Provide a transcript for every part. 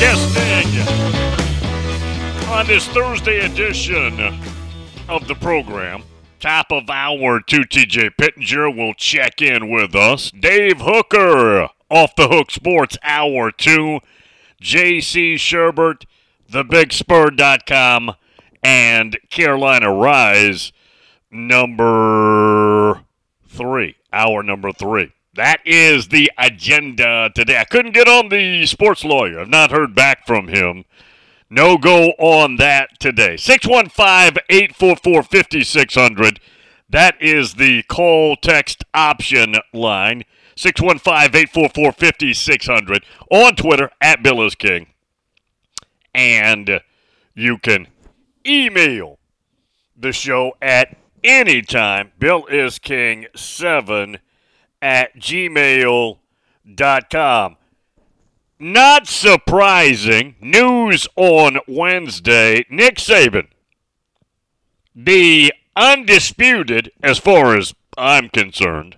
Guesting on this Thursday edition of the program. Top of hour two TJ Pittenger will check in with us. Dave Hooker, off the hook sports hour two. JC Shepard, thebigspur.com, and Carolina Rise number three. Hour number three. That is the agenda today. I couldn't get on the sports lawyer. I've not heard back from him. No go on that today. 615 844 5600. That is the call text option line. 615 844 5600. On Twitter, at Bill is King. And you can email the show at any time. Bill is King 7 at gmail.com. Not surprising, news on Wednesday. Nick Saban, the undisputed, as far as I'm concerned,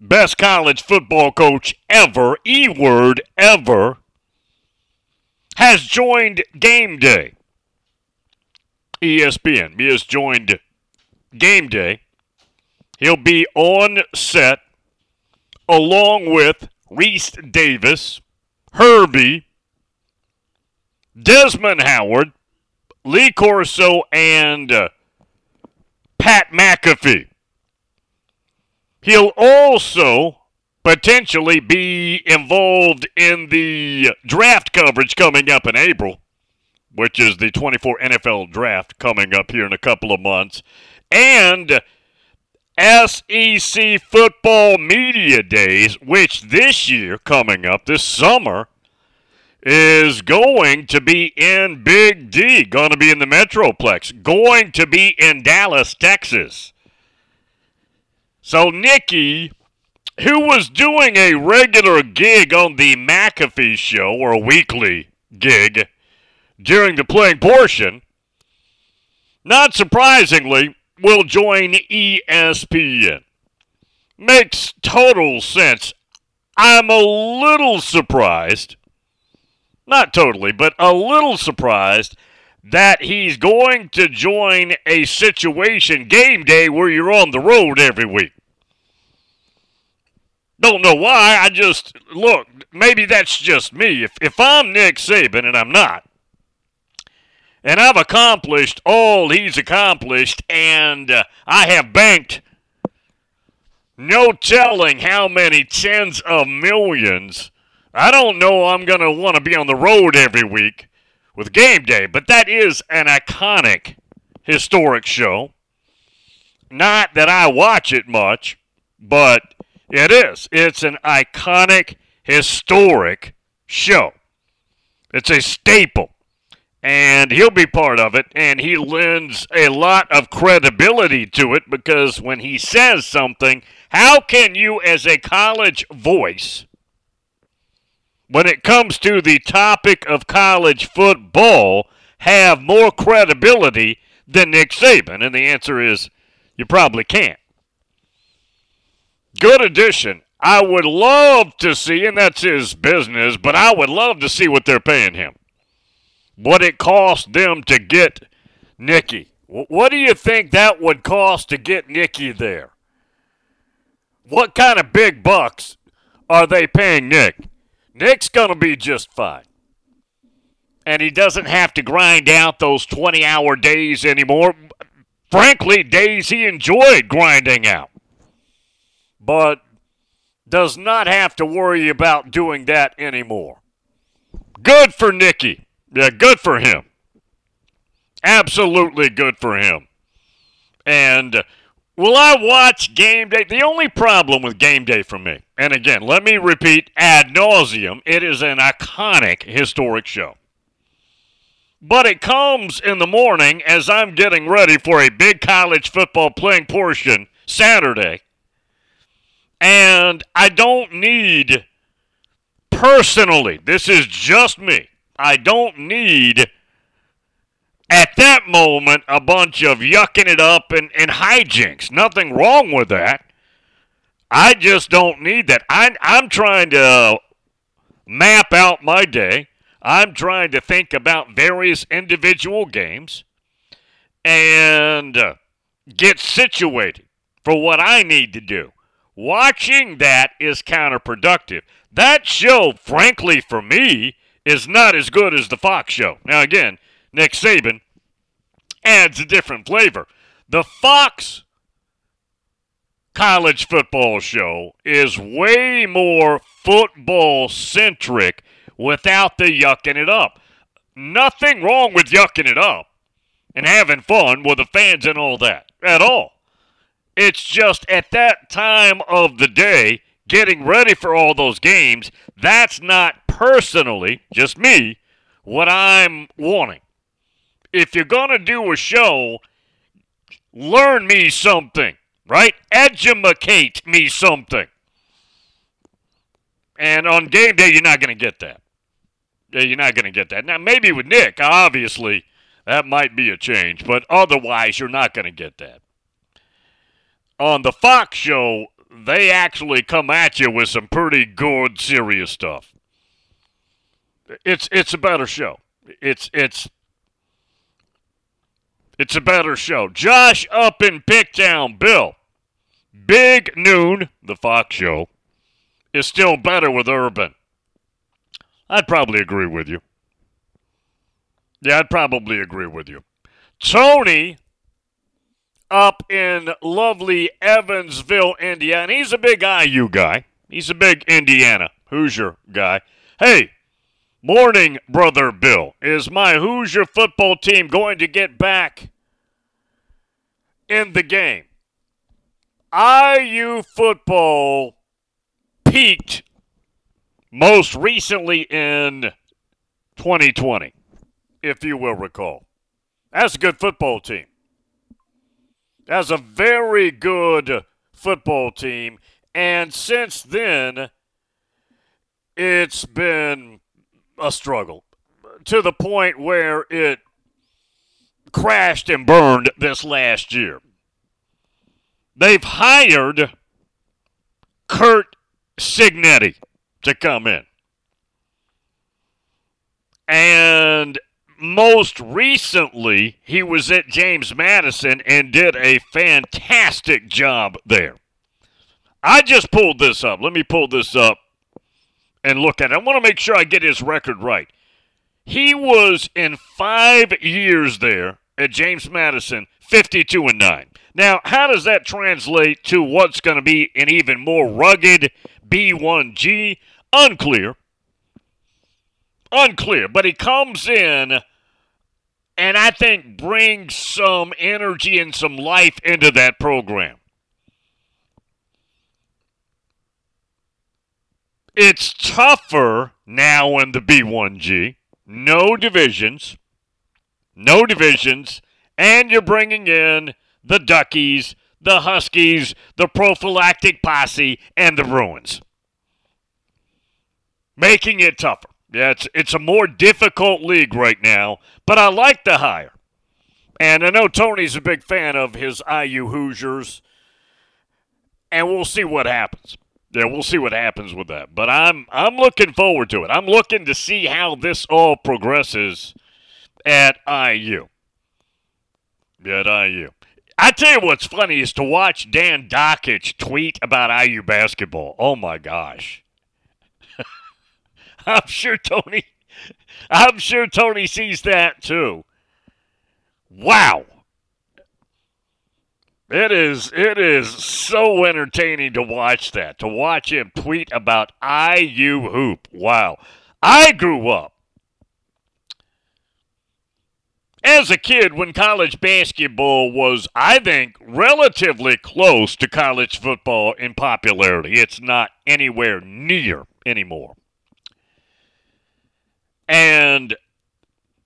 best college football coach ever, E word ever, has joined Game Day. ESPN. He has joined Game Day. He'll be on set along with Rece Davis, Herbie, Desmond Howard, Lee Corso, and uh, Pat McAfee. He'll also potentially be involved in the draft coverage coming up in April, which is the 24 NFL draft coming up here in a couple of months, and SEC Football Media Days, which this year, coming up this summer, is going to be in Big D, going to be in the Metroplex, going to be in Dallas, Texas. So, Nikki, who was doing a regular gig on the McAfee show, or a weekly gig, during the playing portion, not surprisingly, will join ESPN. Makes total sense. I'm a little surprised, not totally, but a little surprised that he's going to join a situation game day where you're on the road every week. Don't know why. I just look. Maybe that's just me. If if I'm Nick Saban and I'm not, and I've accomplished all he's accomplished, and uh, I have banked no telling how many tens of millions. I don't know I'm going to want to be on the road every week with game day, but that is an iconic, historic show. Not that I watch it much, but it is. It's an iconic, historic show. It's a staple. And he'll be part of it, and he lends a lot of credibility to it because when he says something, how can you, as a college voice, when it comes to the topic of college football, have more credibility than Nick Saban? And the answer is you probably can't. Good addition. I would love to see, and that's his business, but I would love to see what they're paying him. What it cost them to get Nicky. What do you think that would cost to get Nicky there? What kind of big bucks are they paying Nick? Nick's going to be just fine. And he doesn't have to grind out those 20 hour days anymore. Frankly, days he enjoyed grinding out. But does not have to worry about doing that anymore. Good for Nicky. Yeah, good for him. Absolutely good for him. And will I watch game day? The only problem with game day for me, and again, let me repeat ad nauseum, it is an iconic historic show. But it comes in the morning as I'm getting ready for a big college football playing portion Saturday and I don't need, personally, this is just me, I don't need at that moment a bunch of yucking it up and, and hijinks. Nothing wrong with that. I just don't need that. I, I'm trying to map out my day. I'm trying to think about various individual games and uh, get situated for what I need to do. Watching that is counterproductive. That show, frankly, for me, is not as good as the Fox show. Now, again, Nick Saban adds a different flavor. The Fox college football show is way more football centric without the yucking it up. Nothing wrong with yucking it up and having fun with the fans and all that at all. It's just at that time of the day, getting ready for all those games, that's not personally, just me, what I'm wanting. If you're going to do a show, learn me something, right? Educate me something. And on game day, you're not going to get that. You're not going to get that. Now, maybe with Nick, obviously, that might be a change, but otherwise, you're not going to get that on the Fox show, they actually come at you with some pretty good, serious stuff. It's it's a better show. It's it's it's a better show. Josh up in Picktown, Bill. Big Noon, the Fox show, is still better with Urban. I'd probably agree with you. Yeah, I'd probably agree with you. Tony up in lovely Evansville, Indiana. He's a big IU guy. He's a big Indiana Hoosier guy. Hey, morning, brother Bill. Is my Hoosier football team going to get back in the game? IU football peaked most recently in 2020, if you will recall. That's a good football team as a very good football team. And since then, it's been a struggle to the point where it crashed and burned this last year. They've hired Curt Cignetti to come in. And most recently, he was at James Madison and did a fantastic job there. I just pulled this up. Let me pull this up and look at it. I want to make sure I get his record right. He was in five years there at James Madison, 52 and 9. Now, how does that translate to what's going to be an even more rugged B1G? Unclear. Unclear. But he comes in and I think brings some energy and some life into that program. It's tougher now in the B1G, no divisions, no divisions, and you're bringing in the Duckies, the Huskies, the prophylactic posse, and the Bruins. Making it tougher. Yeah, it's, it's a more difficult league right now, but I like the hire. And I know Tony's a big fan of his IU Hoosiers, and we'll see what happens. Yeah, we'll see what happens with that. But I'm I'm looking forward to it. I'm looking to see how this all progresses at IU. At IU. I tell you what's funny is to watch Dan Dakich tweet about IU basketball. Oh my gosh. I'm sure Tony I'm sure Tony sees that too. Wow. It is it is so entertaining to watch that. To watch him tweet about IU hoop. Wow. I grew up as a kid when college basketball was I think relatively close to college football in popularity. It's not anywhere near anymore. And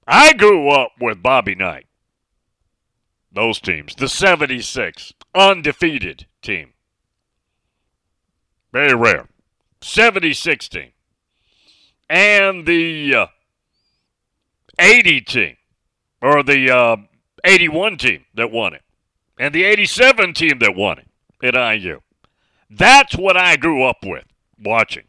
I grew up with Bobby Knight those teams. The 76, undefeated team. Very rare. 76 team. And the uh, 80 team, or the uh, 81 team that won it, and the 87 team that won it at IU. That's what I grew up with watching.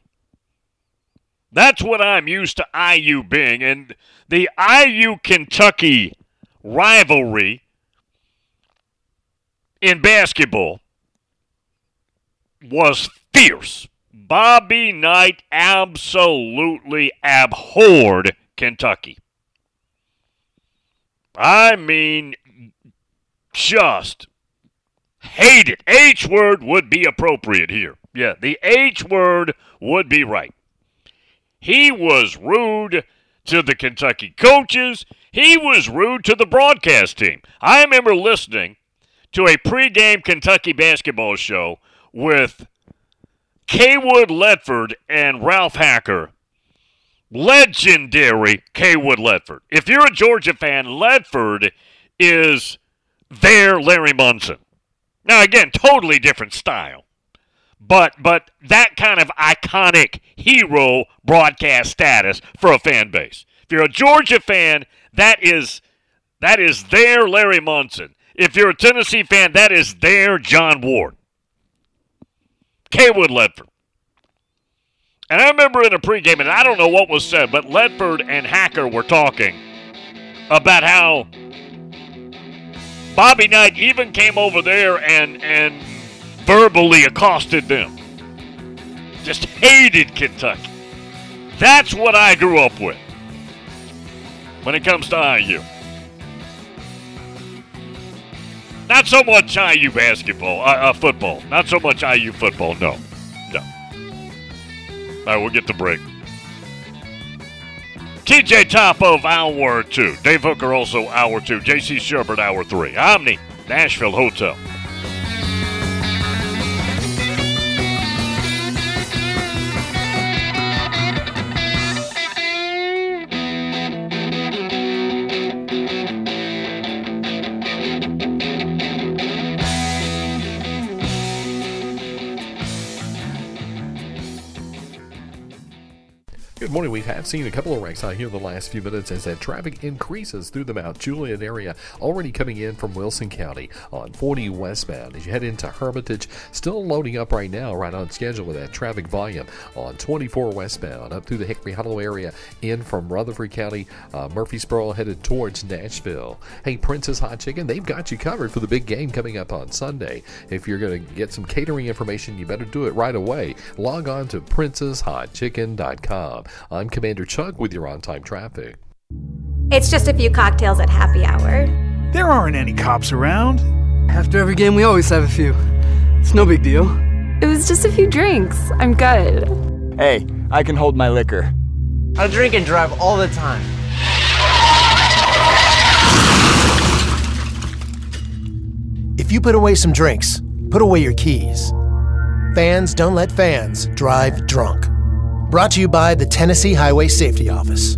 That's what I'm used to IU being. And the IU Kentucky rivalry in basketball was fierce. Bobby Knight absolutely abhorred Kentucky. I mean, just hate it. H word would be appropriate here. Yeah, the H word would be right. He was rude to the Kentucky coaches. He was rude to the broadcast team. I remember listening to a pregame Kentucky basketball show with Cawood Ledford and Ralph Hacker. Legendary Cawood Ledford. If you're a Georgia fan, Ledford is their Larry Munson. Now again, totally different style. But but that kind of iconic hero broadcast status for a fan base. If you're a Georgia fan, that is that is their Larry Munson. If you're a Tennessee fan, that is their John Ward. Cawood Ledford. And I remember in a pregame, and I don't know what was said, but Ledford and Hacker were talking about how Bobby Knight even came over there and and verbally accosted them. Just hated Kentucky. That's what I grew up with when it comes to IU. Not so much IU basketball, uh, uh, football. Not so much IU football. No, no. All right, we'll get the break. TJ top of hour two. Dave Hooker also hour two. JC Shepard hour three. Omni Nashville Hotel. Good morning. We have seen a couple of wrecks out here the last few minutes as that traffic increases through the Mount Juliet area, already coming in from Wilson County on 40 westbound. As you head into Hermitage, still loading up right now, right on schedule with that traffic volume on 24 westbound, up through the Hickory Hollow area, in from Rutherford County, uh, Murfreesboro, headed towards Nashville. Hey, Princess Hot Chicken, they've got you covered for the big game coming up on Sunday. If you're going to get some catering information, you better do it right away. Log on to princesshotchicken.com. I'm Commander Chuck with your on time traffic. It's just a few cocktails at happy hour. There aren't any cops around. After every game, we always have a few. It's no big deal. It was just a few drinks. I'm good. Hey, I can hold my liquor. I drink and drive all the time. If you put away some drinks, put away your keys. Fans don't let fans drive drunk. Brought to you by the Tennessee Highway Safety Office.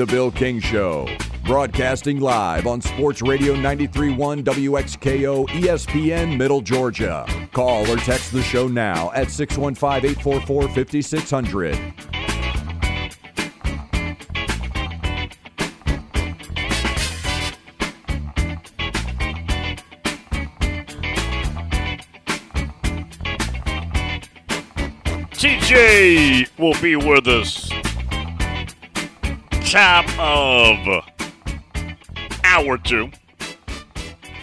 The Bill King Show, broadcasting live on Sports Radio 931 WXKO ESPN Middle Georgia. Call or text the show now at 615 844 5600. TJ will be with us top of hour two.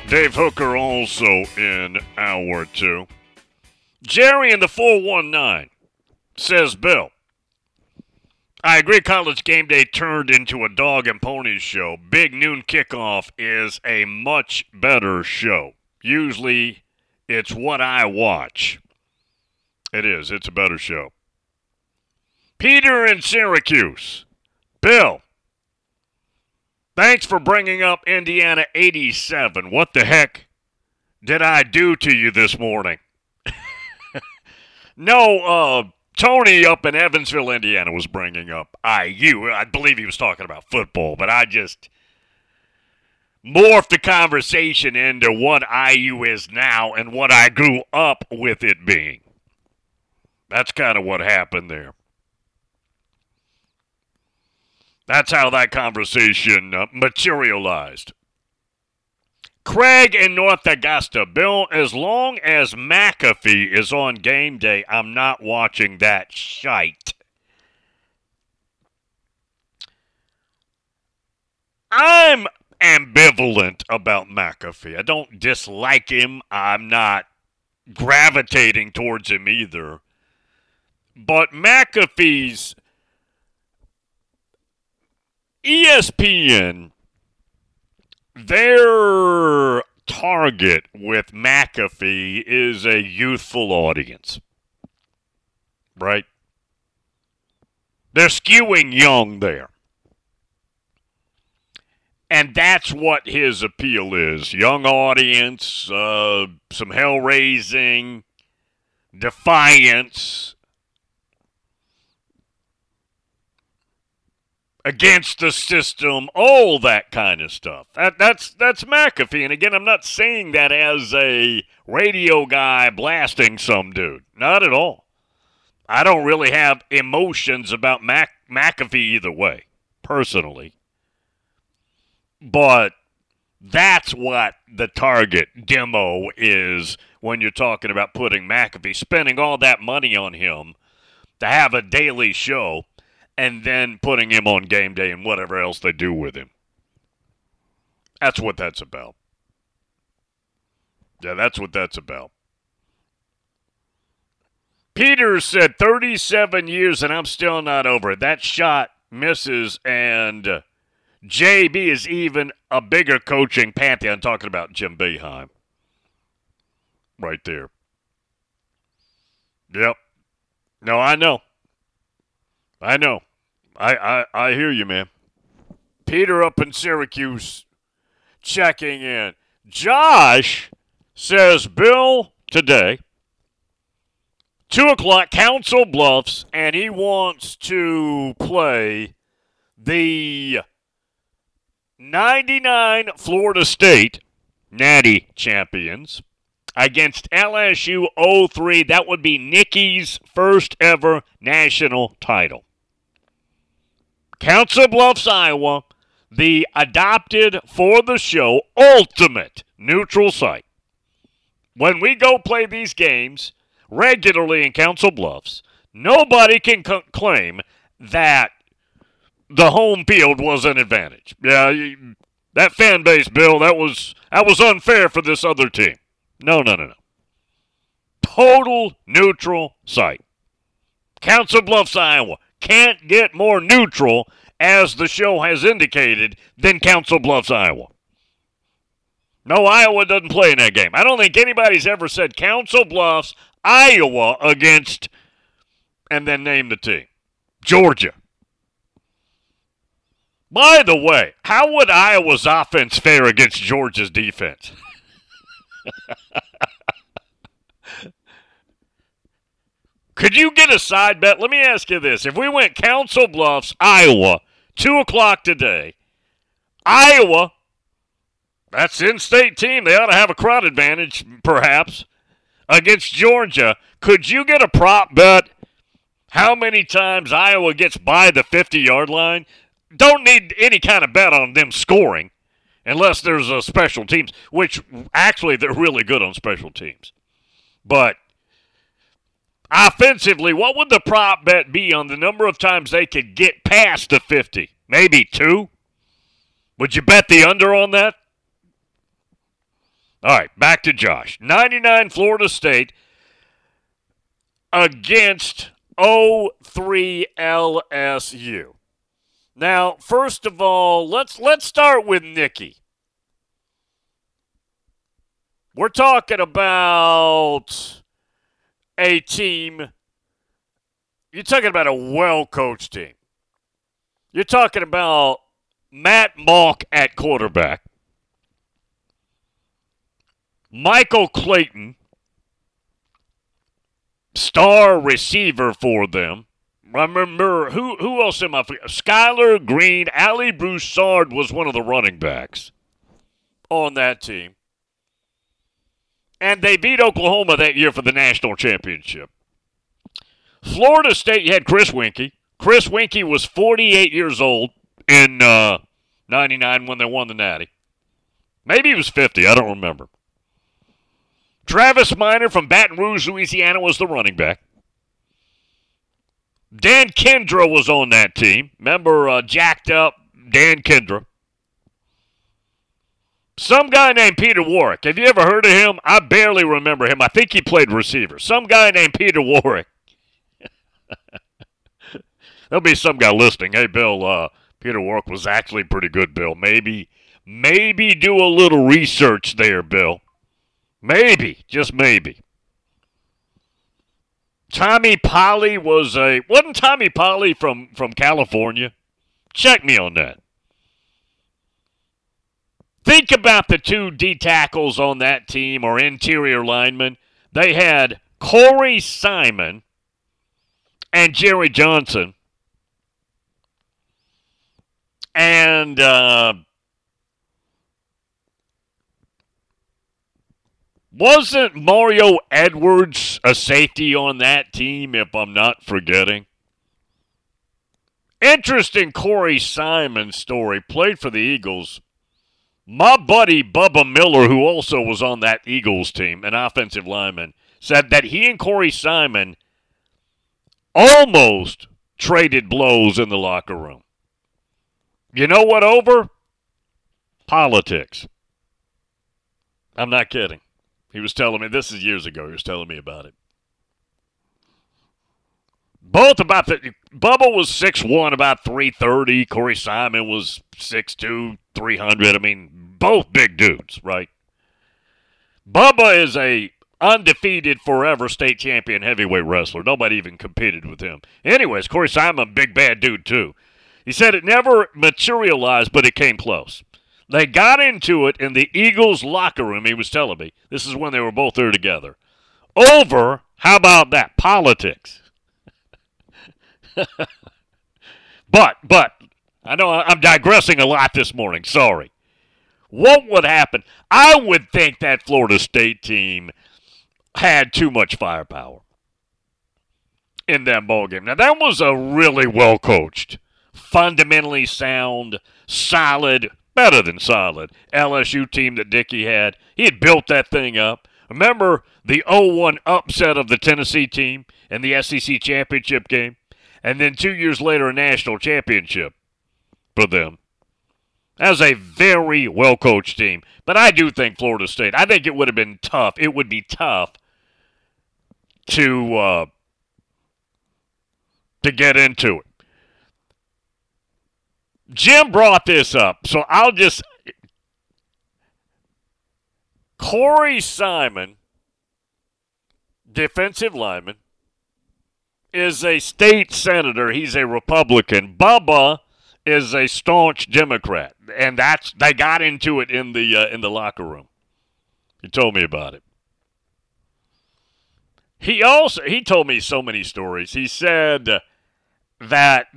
Dave Hooker also in hour two. Jerry in the 419 says, Bill, I agree college game day turned into a dog and pony show. Big noon kickoff is a much better show. Usually it's what I watch. It is. It's a better show. Peter in Syracuse. Bill, thanks for bringing up Indiana 87. What the heck did I do to you this morning? no, uh, Tony up in Evansville, Indiana was bringing up IU. I believe he was talking about football, but I just morphed the conversation into what IU is now and what I grew up with it being. That's kind of what happened there. That's how that conversation uh, materialized. Craig in North Augusta. Bill, as long as McAfee is on game day, I'm not watching that shite. I'm ambivalent about McAfee. I don't dislike him. I'm not gravitating towards him either. But McAfee's ESPN, their target with McAfee is a youthful audience. Right? They're skewing young there. And that's what his appeal is. Young audience, uh, some hell raising, defiance, against the system, all that kind of stuff. That, that's that's McAfee. And again, I'm not saying that as a radio guy blasting some dude. Not at all. I don't really have emotions about Mac- McAfee either way, personally. But that's what the target demo is when you're talking about putting McAfee, spending all that money on him to have a daily show and then putting him on game day and whatever else they do with him. That's what that's about. Yeah, that's what that's about. Peters said 37 years and I'm still not over it. That shot misses and JB is even a bigger coaching pantheon. talking about Jim Boeheim. Right there. Yep. No, I know. I know. I, I, I hear you, man. Peter up in Syracuse checking in. Josh says Bill today, 2 o'clock, Council Bluffs, and he wants to play the 99 Florida State Natty champions against LSU 03. That would be Nikki's first ever national title. Council Bluffs, Iowa, the adopted for the show ultimate neutral site. When we go play these games regularly in Council Bluffs, nobody can c- claim that the home field was an advantage. Yeah, that fan base, Bill, that was that was unfair for this other team. No, no, no, no. Total neutral site. Council Bluffs, Iowa. Can't get more neutral, as the show has indicated, than Council Bluffs, Iowa. No, Iowa doesn't play in that game. I don't think anybody's ever said Council Bluffs, Iowa against, and then name the team. Georgia. By the way, how would Iowa's offense fare against Georgia's defense? Could you get a side bet? Let me ask you this. If we went Council Bluffs, Iowa, 2 o'clock today, Iowa, that's in state team. They ought to have a crowd advantage, perhaps, against Georgia. Could you get a prop bet how many times Iowa gets by the 50 yard line? Don't need any kind of bet on them scoring unless there's a special teams, which actually they're really good on special teams. But offensively, what would the prop bet be on the number of times they could get past the 50? Maybe two? Would you bet the under on that? All right, back to Josh. 99 Florida State against 03 LSU. Now, first of all, let's let's start with Nikki. We're talking about a team. You're talking about a well-coached team. You're talking about Matt Mauck at quarterback. Michael Clayton, star receiver for them. I remember who who else am I? Skyler Green, Alley Broussard was one of the running backs on that team, and they beat Oklahoma that year for the national championship. Florida State, had Chris Weinke. Chris Weinke was 48 years old in uh, 99 when they won the Natty. Maybe he was 50. I don't remember. Travis Minor from Baton Rouge, Louisiana was the running back. Dan Kendra was on that team. Remember, uh, jacked up Dan Kendra. Some guy named Peter Warrick. Have you ever heard of him? I barely remember him. I think he played receiver. Some guy named Peter Warrick. There'll be some guy listening. Hey, Bill, uh, Peter Warrick was actually pretty good, Bill. Maybe, maybe do a little research there, Bill. Maybe, just maybe. Tommy Polley was a wasn't Tommy Polley from from California? Check me on that. Think about the two D tackles on that team or interior linemen. They had Corey Simon and Jerry Johnson. And uh, Wasn't Mario Edwards a safety on that team, if I'm not forgetting? Interesting Corey Simon story. Played for the Eagles. My buddy Bubba Miller, who also was on that Eagles team, an offensive lineman, said that he and Corey Simon almost traded blows in the locker room. You know what over? Politics. I'm not kidding. He was telling me, this is years ago, he was telling me about it. Both about the, Bubba was 6'1, about 330. Corey Simon was 6'2, 300. I mean, both big dudes, right? Bubba is a undefeated forever state champion heavyweight wrestler. Nobody even competed with him. Anyways, Corey Simon, big bad dude too. He said it never materialized, but it came close. They got into it in the Eagles locker room, he was telling me. This is when they were both there together. Over, how about that? Politics. but, but, I know I'm digressing a lot this morning. Sorry. What would happen? I would think that Florida State team had too much firepower in that ball game. Now that was a really well coached, fundamentally sound, solid, better than solid LSU team that Dickey had. He had built that thing up. Remember the 0-1 upset of the Tennessee team in the SEC championship game, and then two years later a national championship for them. as a very well coached team. But I do think Florida State, I think it would have been tough. It would be tough to uh, to get into it. Jim brought this up, so I'll just Corey Simon, defensive lineman, is a state senator. He's a Republican. Bubba is a staunch Democrat, and that's they got into it in the uh, in the locker room. He told me about it. He also he told me so many stories. He said that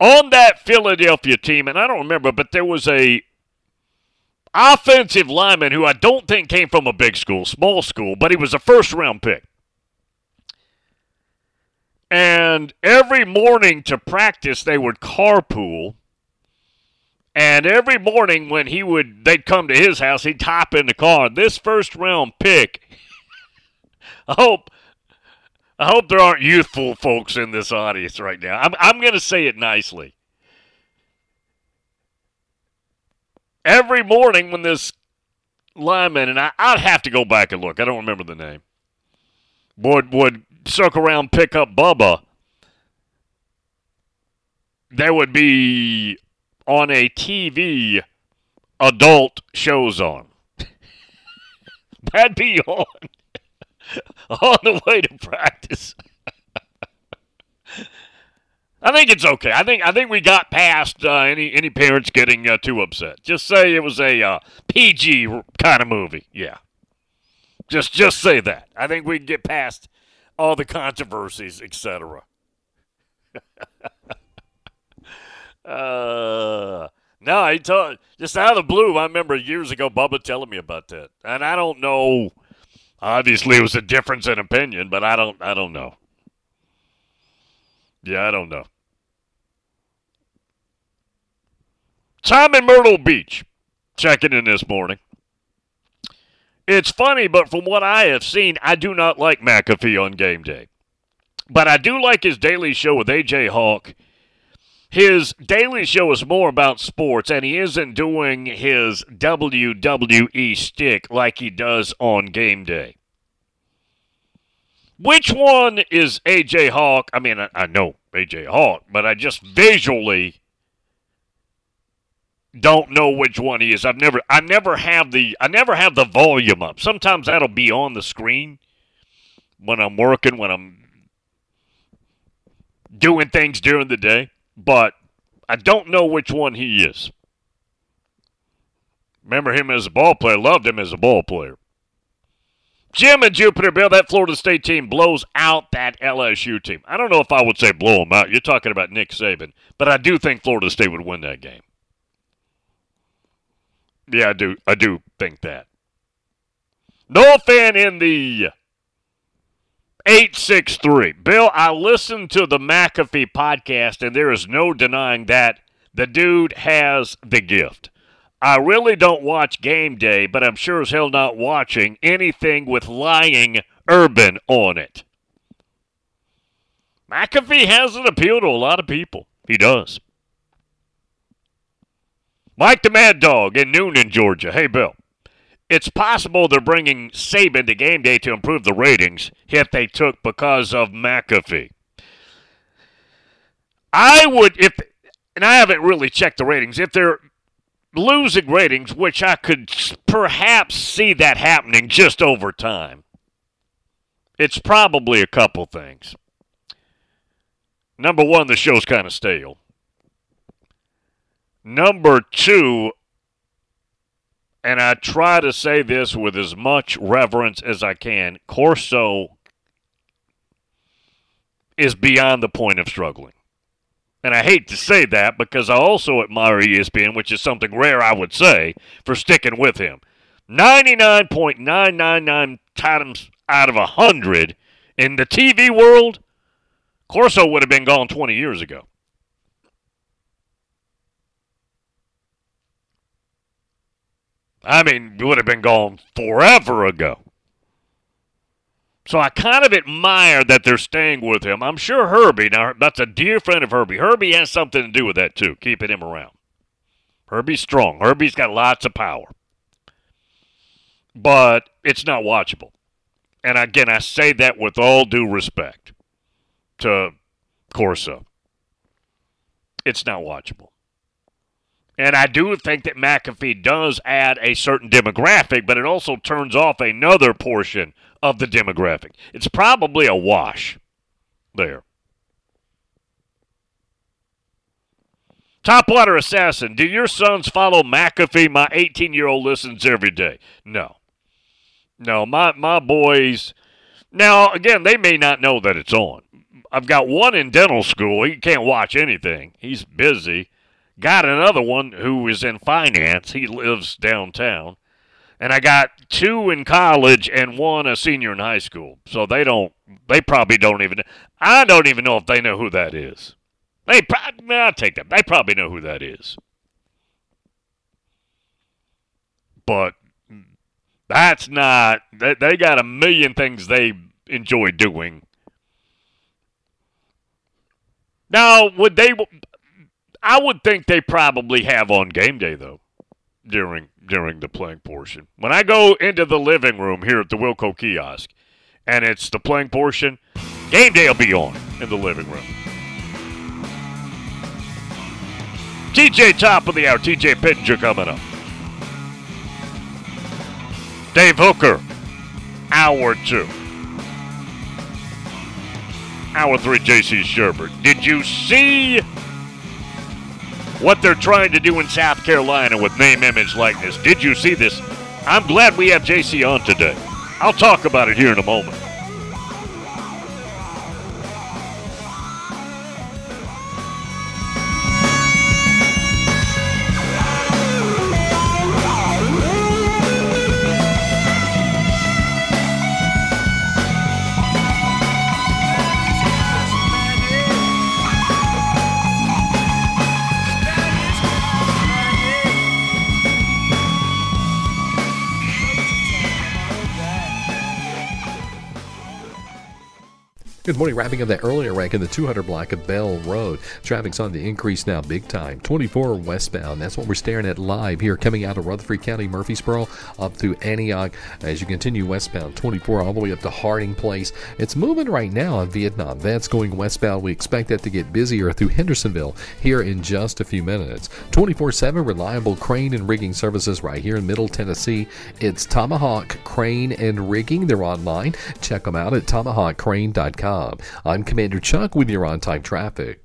on that Philadelphia team, and I don't remember, but there was a offensive lineman who I don't think came from a big school, small school, but he was a first round pick. And every morning to practice, they would carpool. And every morning when he would, they'd come to his house, he'd hop in the car. This first round pick, I hope, I hope there aren't youthful folks in this audience right now. I'm, I'm going to say it nicely. Every morning when this lineman, and I, I'd have to go back and look, I don't remember the name, would, would circle around, pick up Bubba, there would be on a TV adult shows on. That'd be on on the way to practice. I think it's okay. I think I think we got past uh, any any parents getting uh, too upset. Just say it was a uh, PG kind of movie. Yeah. Just just say that. I think we can get past all the controversies, etc. uh, no, he told just out of the blue. I remember years ago, Bubba telling me about that, and I don't know. Obviously, it was a difference in opinion, but I don't. I don't know. Yeah, I don't know. Time in Myrtle Beach, checking in this morning. It's funny, but from what I have seen, I do not like McAfee on game day. But I do like his daily show with AJ Hawk. His daily show is more about sports, and he isn't doing his WWE stick like he does on game day. Which one is AJ Hawk? I mean, I, I know AJ Hawk, but I just visually don't know which one he is. I've never I never have the I never have the volume up. Sometimes that'll be on the screen when I'm working, when I'm doing things during the day, but I don't know which one he is. Remember him as a ball player, loved him as a ball player. Jim and Jupiter Bill, that Florida State team blows out that LSU team. I don't know if I would say blow them out. You're talking about Nick Saban, but I do think Florida State would win that game. Yeah, I do. I do think that. No fan in the 863. Bill, I listened to the McAfee podcast, and there is no denying that the dude has the gift. I really don't watch game day, but I'm sure as hell not watching anything with lying urban on it. McAfee has an appeal to a lot of people. He does. Mike the Mad Dog in Newnan, Georgia. Hey, Bill. It's possible they're bringing Saban to game day to improve the ratings hit they took because of McAfee. I would, if, and I haven't really checked the ratings, if they're losing ratings, which I could perhaps see that happening just over time, it's probably a couple things. Number one, the show's kind of stale. Number two, and I try to say this with as much reverence as I can, Corso is beyond the point of struggling. And I hate to say that because I also admire ESPN, which is something rare, I would say, for sticking with him. 99.999 times out of 100 in the TV world, Corso would have been gone 20 years ago. I mean, would have been gone forever ago. So I kind of admire that they're staying with him. I'm sure Herbie, now that's a dear friend of Herbie. Herbie has something to do with that too, keeping him around. Herbie's strong. Herbie's got lots of power. But it's not watchable. And again, I say that with all due respect to Corso. It's not watchable. And I do think that McAfee does add a certain demographic, but it also turns off another portion of the demographic. It's probably a wash there. Topwater Assassin, do your sons follow McAfee? My 18 year old listens every day. No. No, my, my boys. Now, again, they may not know that it's on. I've got one in dental school. He can't watch anything, he's busy. Got another one who is in finance. He lives downtown. And I got two in college and one a senior in high school. So they don't, they probably don't even, I don't even know if they know who that is. They probably, I'll take that. They probably know who that is. But that's not, they, they got a million things they enjoy doing. Now, would they, I would think they probably have on game day though during during the playing portion. When I go into the living room here at the Wilco kiosk and it's the playing portion, game day will be on in the living room. TJ top of the hour, TJ Pittenger coming up. Dave Hooker, hour two. Hour three, JC Sherbert. Did you see what they're trying to do in South Carolina with name, image, likeness. Did you see this? I'm glad we have JC on today. I'll talk about it here in a moment. Morning. Wrapping up that earlier rank in the 200 block of Bell Road. Traffic's on the increase now, big time. 24 westbound. That's what we're staring at live here, coming out of Rutherford County, Murfreesboro, up through Antioch. As you continue westbound, 24 all the way up to Harding Place. It's moving right now on Vietnam. That's going westbound. We expect that to get busier through Hendersonville here in just a few minutes. 24 7 reliable crane and rigging services right here in Middle Tennessee. It's Tomahawk Crane and Rigging. They're online. Check them out at tomahawkcrane.com. I'm Commander Chuck with your on time traffic.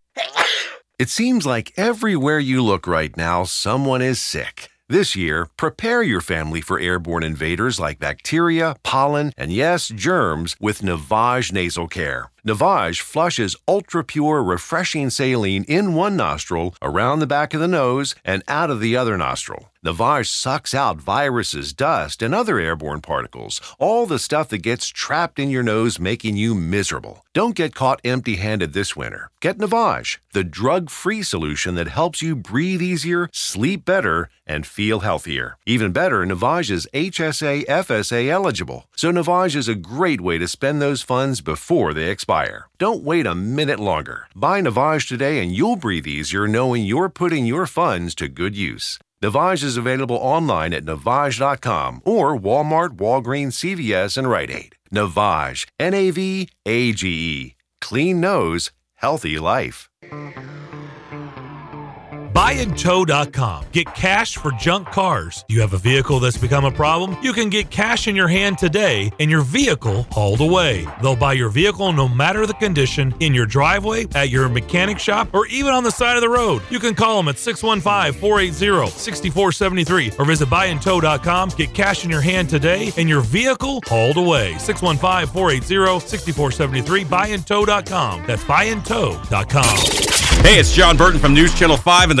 It seems like everywhere you look right now, someone is sick. This year, prepare your family for airborne invaders like bacteria, pollen, and yes, germs with Navage Nasal Care. Navage flushes ultra pure, refreshing saline in one nostril, around the back of the nose, and out of the other nostril. Navage sucks out viruses, dust, and other airborne particles, all the stuff that gets trapped in your nose, making you miserable. Don't get caught empty handed this winter. Get Navage, the drug free solution that helps you breathe easier, sleep better, and feel healthier. Even better, Navage is HSA FSA eligible, so Navage is a great way to spend those funds before they expire. Don't wait a minute longer. Buy Navage today and you'll breathe easier knowing you're putting your funds to good use. Navage is available online at Navage.com or Walmart, Walgreens, CVS, and Rite Aid. Navage, N A V A G E. Clean nose, healthy life. Buyandtow.com. Get cash for junk cars. You have a vehicle that's become a problem? You can get cash in your hand today and your vehicle hauled away. They'll buy your vehicle no matter the condition in your driveway, at your mechanic shop, or even on the side of the road. You can call them at 615 480 6473 or visit buyandtow.com. Get cash in your hand today and your vehicle hauled away. 615 480 6473. Buyandtow.com. That's buyandtow.com. Hey, it's John Burton from News Channel 5 and the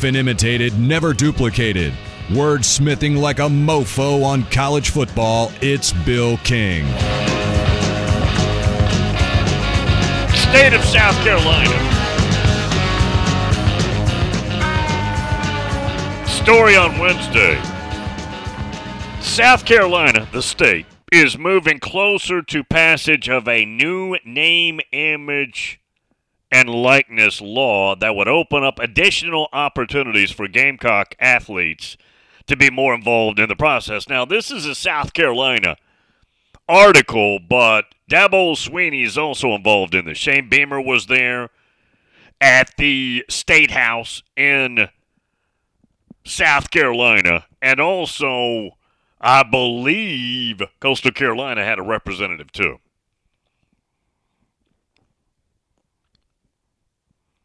Often imitated, never duplicated. Wordsmithing like a mofo on college football, it's Bill King. State of South Carolina. Story on Wednesday. South Carolina, the state, is moving closer to passage of a new name, image, and likeness law that would open up additional opportunities for Gamecock athletes to be more involved in the process. Now, this is a South Carolina article, but Dabo Swinney is also involved in this. Shane Beamer was there at the State House in South Carolina, and also, I believe, Coastal Carolina had a representative too.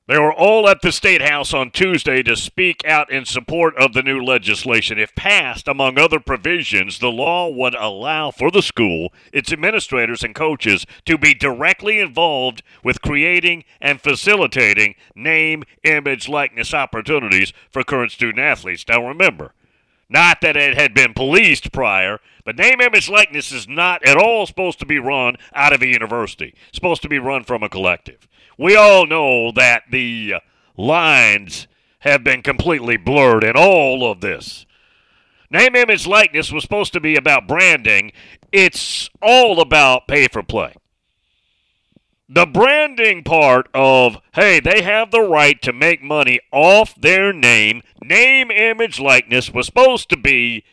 They were all at the State House on Tuesday to speak out in support of the new legislation. If passed, among other provisions, the law would allow for the school, its administrators, and coaches to be directly involved with creating and facilitating name, image, likeness opportunities for current student athletes. Now remember, not that it had been policed prior, but name, image, likeness is not at all supposed to be run out of a university. It's supposed to be run from a collective we all know that the lines have been completely blurred in all of this. Name, image, likeness was supposed to be about branding. It's all about pay for play. The branding part of, hey, they have the right to make money off their name, name, image, likeness was supposed to be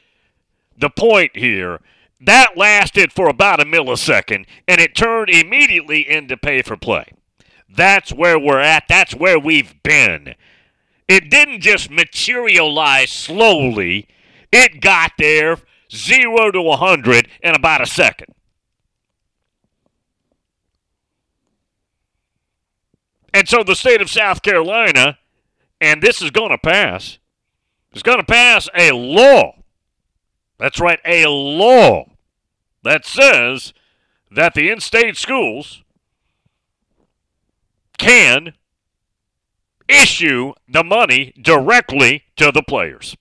the point here. That lasted for about a millisecond, and it turned immediately into pay for play. That's where we're at. That's where we've been. It didn't just materialize slowly, it got there zero to 100 in about a second. And so the state of South Carolina, and this is going to pass, is going to pass a law. That's right, a law that says that the in state schools can issue the money directly to the players.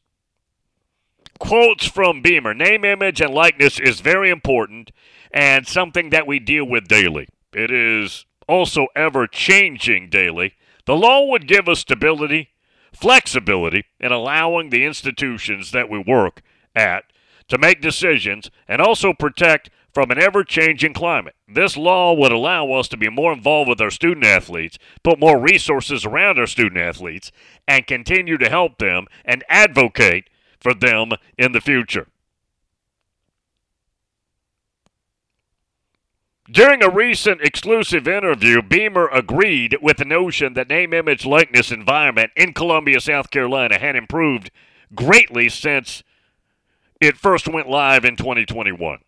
Quotes from Beamer Name, image, and likeness is very important and something that we deal with daily. It is also ever changing daily. The law would give us stability, flexibility in allowing the institutions that we work at to make decisions and also protect from an ever changing climate. This law would allow us to be more involved with our student athletes, put more resources around our student athletes, and continue to help them and advocate for them in the future. During a recent exclusive interview, Beamer agreed with the notion that name, image, likeness environment in Columbia, South Carolina had improved greatly since it first went live in 2021.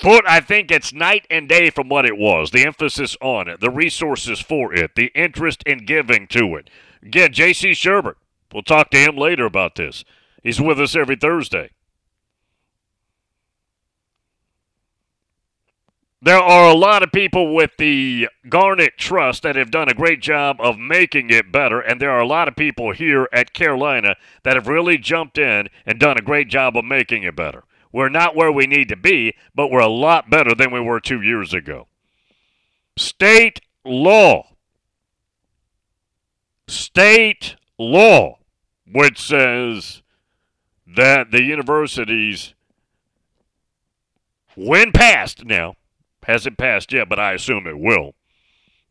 Foot, I think it's night and day from what it was. The emphasis on it, the resources for it, the interest in giving to it. Again, J.C. Sherbert. We'll talk to him later about this. He's with us every Thursday. There are a lot of people with the Garnet Trust that have done a great job of making it better, and there are a lot of people here at Carolina that have really jumped in and done a great job of making it better. We're not where we need to be, but we're a lot better than we were two years ago. State law. State law, which says that the universities, when passed now, hasn't passed yet, but I assume it will.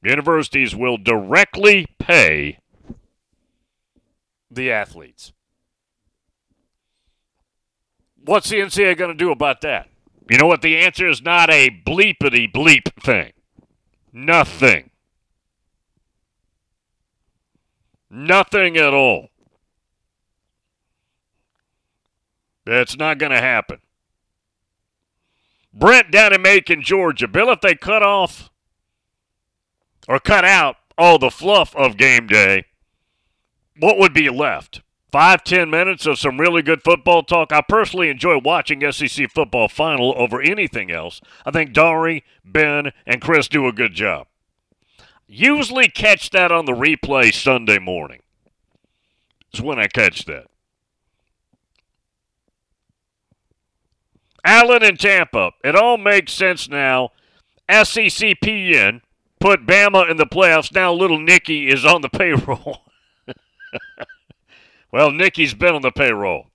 Universities will directly pay the athletes. What's the NCAA going to do about that? You know what? The answer is not a bleepity bleep thing. Nothing. Nothing at all. That's not going to happen. Brent down in Macon, Georgia. Bill, if they cut off or cut out all the fluff of game day, what would be left? Five, ten minutes of some really good football talk. I personally enjoy watching SEC football final over anything else. I think Dari, Ben, and Chris do a good job. Usually catch that on the replay Sunday morning. Is when I catch that. Allen and Tampa. It all makes sense now. SECPN put Bama in the playoffs. Now little Nicky is on the payroll. well, Nicky's been on the payroll.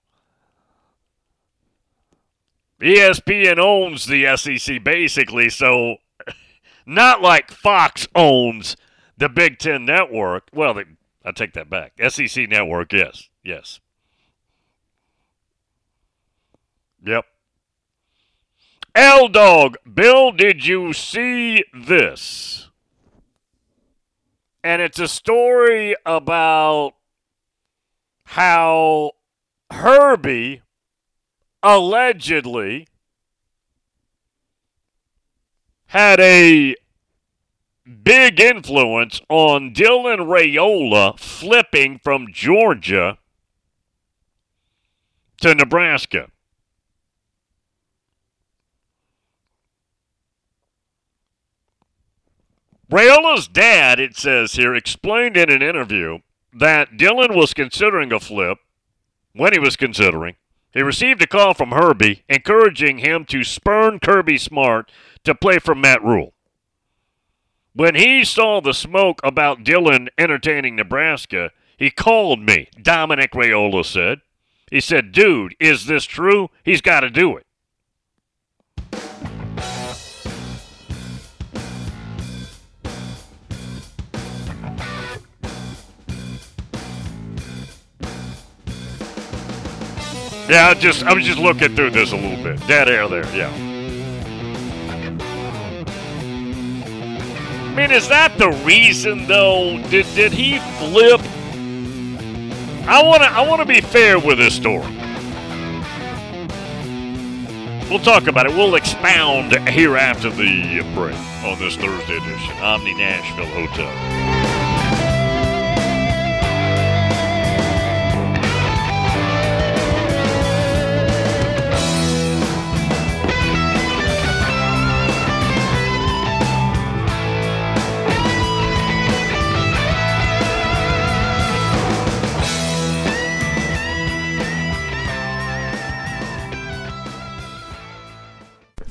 ESPN owns the SEC basically, so not like Fox owns the Big Ten Network. Well, they, I take that back. SEC Network, yes, yes. Yep. L Dog, Bill, did you see this? And it's a story about how Herbie allegedly had a big influence on Dylan Raiola flipping from Georgia to Nebraska. Raiola's dad, it says here, explained in an interview that Dylan was considering a flip when he was considering. He received a call from Herbie encouraging him to spurn Kirby Smart to play for Matt Rhule. When he saw the smoke about Dylan entertaining Nebraska, he called me, Dominic Raiola said. He said, Dude, is this true? He's got to do it. Yeah, I just I was just looking through this a little bit. Dead air there, yeah. I mean, is that the reason though? Did did he flip? I wanna I wanna be fair with this story. We'll talk about it. We'll expound here after the break on this Thursday edition, Omni Nashville Hotel.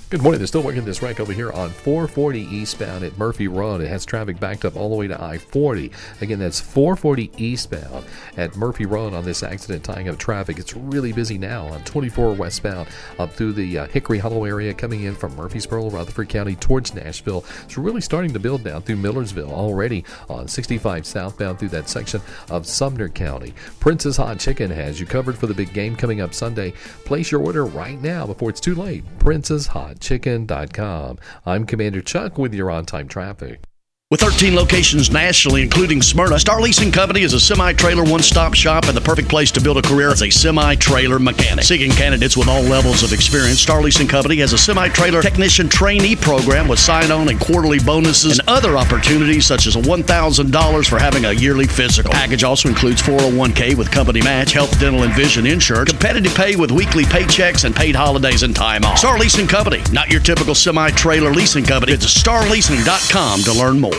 Good morning. They're still working this rank over here on 440 eastbound at Murphy Run. It has traffic backed up all the way to I 40. Again, that's 440 eastbound at Murphy Run on this accident tying up traffic. It's really busy now on 24 westbound up through the uh, Hickory Hollow area coming in from Murfreesboro, Rutherford County towards Nashville. It's really starting to build down through Millersville already on 65 southbound through that section of Sumner County. Prince's Hot Chicken has you covered for the big game coming up Sunday. Place your order right now before it's too late. Prince's Hot chicken.com. I'm Commander Chuck with your on time traffic. With 13 locations nationally, including Smyrna, Star Leasing Company is a semi-trailer one-stop shop and the perfect place to build a career as a semi-trailer mechanic. Seeking candidates with all levels of experience, Star Leasing Company has a semi-trailer technician trainee program with sign-on and quarterly bonuses and other opportunities such as $1,000 for having a yearly physical. The Package also includes 401k with company match, health, dental, and vision insurance, competitive pay with weekly paychecks, and paid holidays and time off. Star Leasing Company, not your typical semi-trailer leasing company. Visit starleasing.com to learn more.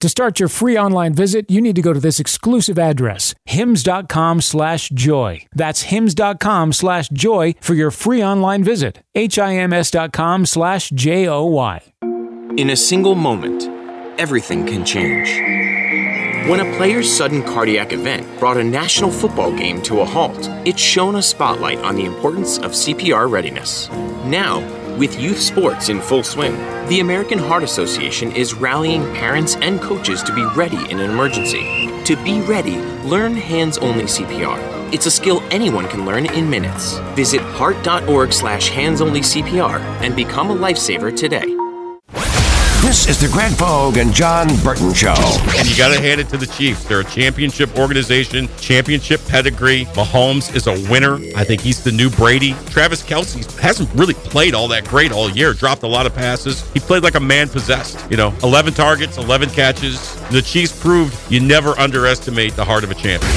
To start your free online visit, you need to go to this exclusive address, hims.com slash joy. That's hims.com slash joy for your free online visit. H-I-M-S.com slash J-O-Y. In a single moment, everything can change. When a player's sudden cardiac event brought a national football game to a halt, it shone a spotlight on the importance of CPR readiness. Now, with youth sports in full swing, the American Heart Association is rallying parents and coaches to be ready in an emergency. To be ready, learn hands only CPR. It's a skill anyone can learn in minutes. Visit heart.org slash hands only CPR and become a lifesaver today. This is the Greg Pogue and John Burton Show. And you got to hand it to the Chiefs. They're a championship organization, championship pedigree. Mahomes is a winner. I think he's the new Brady. Travis Kelce hasn't really played all that great all year, dropped a lot of passes. He played like a man possessed. You know, 11 targets, 11 catches. The Chiefs proved you never underestimate the heart of a champion.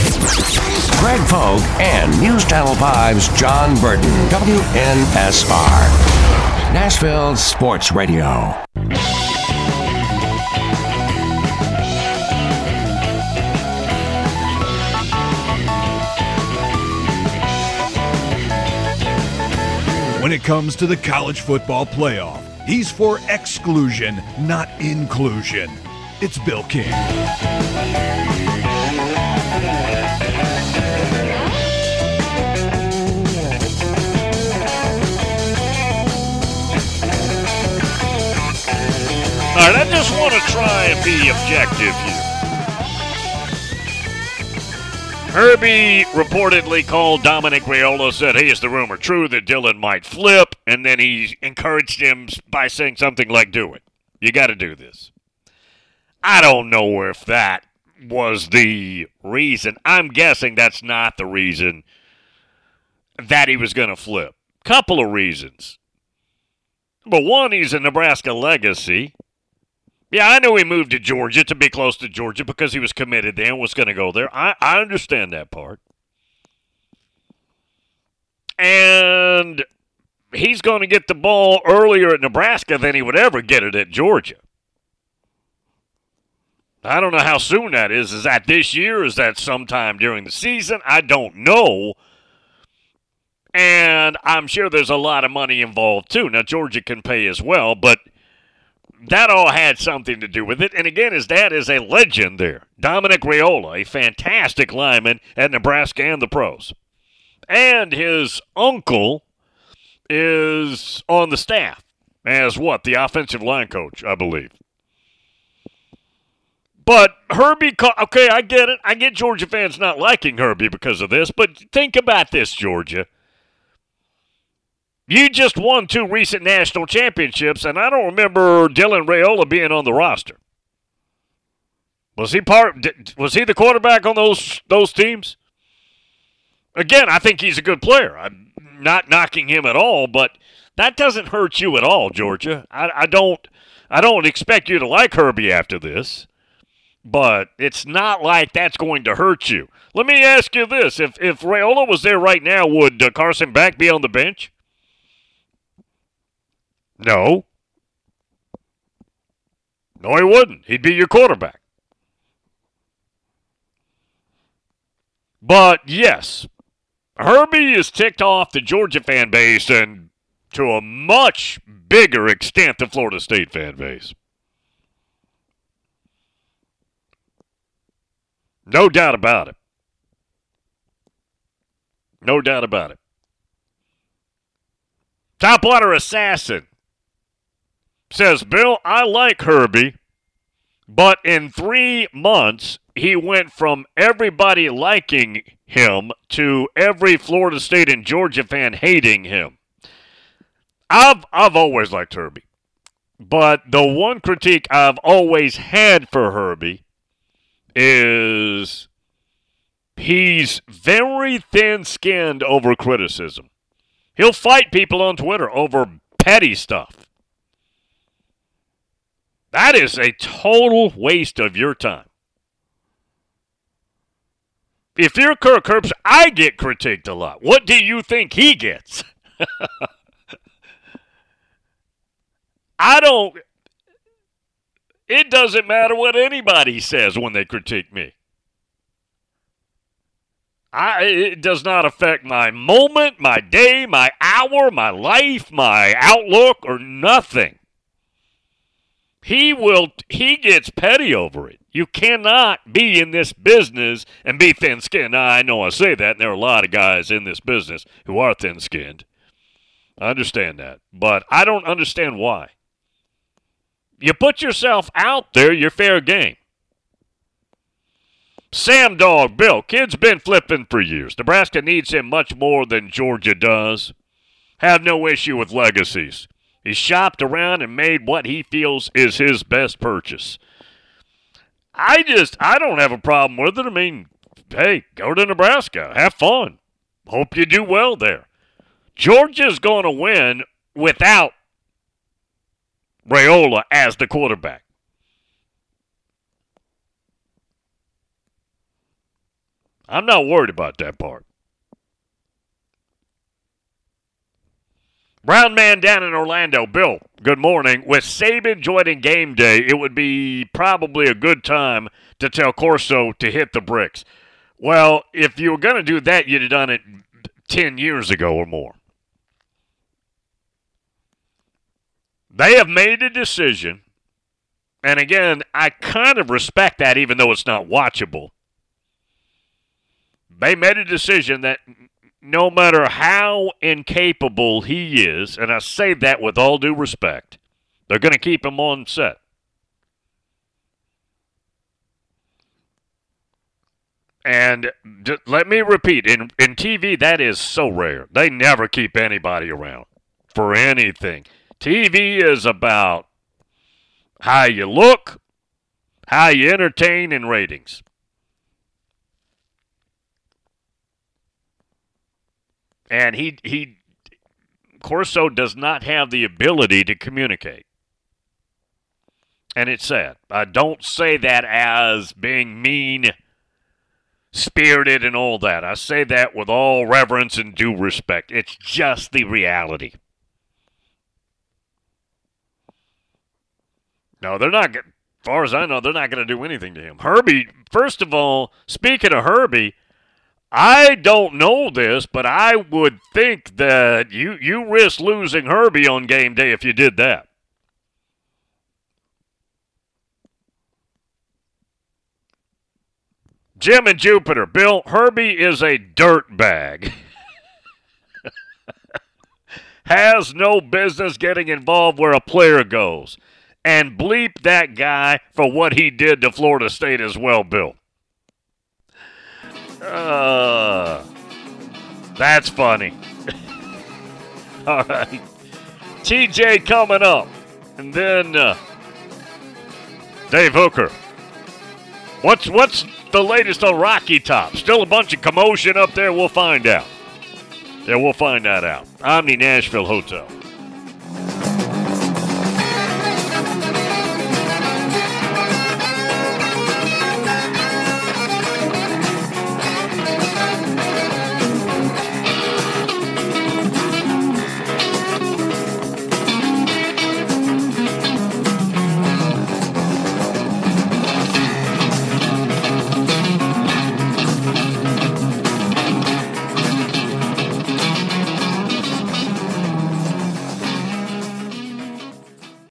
Greg Pogue and News Channel 5's John Burton, WNSR. Nashville Sports Radio. When it comes to the college football playoff, he's for exclusion, not inclusion. It's Bill King. All right, I just want to try and be objective Herbie reportedly called Dominic Raiola, said, Hey, is the rumor true that Dylan might flip? And then he encouraged him by saying something like, Do it. You got to do this. I don't know if that was the reason. I'm guessing that's not the reason that he was going to flip. Couple of reasons. But one, he's a Nebraska legacy. Yeah, I know he moved to Georgia to be close to Georgia because he was committed there and was going to go there. I, I understand that part. And he's going to get the ball earlier at Nebraska than he would ever get it at Georgia. I don't know how soon that is. Is that this year? Is that sometime during the season? I don't know. And I'm sure there's a lot of money involved too. Now, Georgia can pay as well, but that all had something to do with it. And again, his dad is a legend there. Dominic Raiola, a fantastic lineman at Nebraska and the pros. And his uncle is on the staff as what? The offensive line coach, I believe. But Herbie, okay, I get it. I get Georgia fans not liking Herbie because of this, but think about this, Georgia. You just won two recent national championships, and I don't remember Dylan Raiola being on the roster. Was he part? Was he the quarterback on those those teams? Again, I think he's a good player. I'm not knocking him at all, but that doesn't hurt you at all, Georgia. I, I don't. I don't expect you to like Herbie after this, but it's not like that's going to hurt you. Let me ask you this: If if Raiola was there right now, would uh, Carson Beck be on the bench? No. No, he wouldn't. He'd be your quarterback. But yes, Herbie is ticked off the Georgia fan base and to a much bigger extent the Florida State fan base. No doubt about it. No doubt about it. Topwater Assassin says, Bill, I like Herbie, but in three months, he went from everybody liking him to every Florida State and Georgia fan hating him. I've I've always liked Herbie. But the one critique I've always had for Herbie is he's very thin-skinned over criticism. He'll fight people on Twitter over petty stuff. That is a total waste of your time. If you're Kirk Herbstreit, I get critiqued a lot. What do you think he gets? I don't. It doesn't matter what anybody says when they critique me. I, it does not affect my moment, my day, my hour, my life, my outlook, or nothing. He will. He gets petty over it. You cannot be in this business and be thin-skinned. I know I say that, and there are a lot of guys in this business who are thin-skinned. I understand that, but I don't understand why. You put yourself out there, you're fair game. Sam Dog Bill, kid's been flipping for years. Nebraska needs him much more than Georgia does. Have no issue with legacies. He shopped around and made what he feels is his best purchase. I just, I don't have a problem with it. I mean, hey, go to Nebraska. Have fun. Hope you do well there. Georgia's going to win without Raiola as the quarterback. I'm not worried about that part. Brown man down in Orlando, Bill, good morning. With Saban joining game day, it would be probably a good time to tell Corso to hit the bricks. Well, if you were going to do that, you'd have done it 10 years ago or more. They have made a decision, and again, I kind of respect that even though it's not watchable. They made a decision that no matter how incapable he is, and I say that with all due respect, they're going to keep him on set. And let me repeat in, in TV, that is so rare. They never keep anybody around for anything. TV is about how you look, how you entertain, and ratings. And he he Corso does not have the ability to communicate. And it's sad. I don't say that as being mean spirited and all that. I say that with all reverence and due respect. It's just the reality. No, they're not. As far as I know, they're not going to do anything to him. Herbie, first of all, speaking of Herbie, I don't know this, but I would think that you you risk losing Herbie on game day if you did that. Jim and Jupiter, Bill, Herbie is a dirt bag. Has no business getting involved where a player goes. And bleep that guy for what he did to Florida State as well, Bill. Uh, that's funny. All right. TJ coming up. And then uh, Dave Hooker. What's what's the latest on Rocky Top? Still a bunch of commotion up there. We'll find out. Yeah, we'll find that out. Omni Nashville Hotel.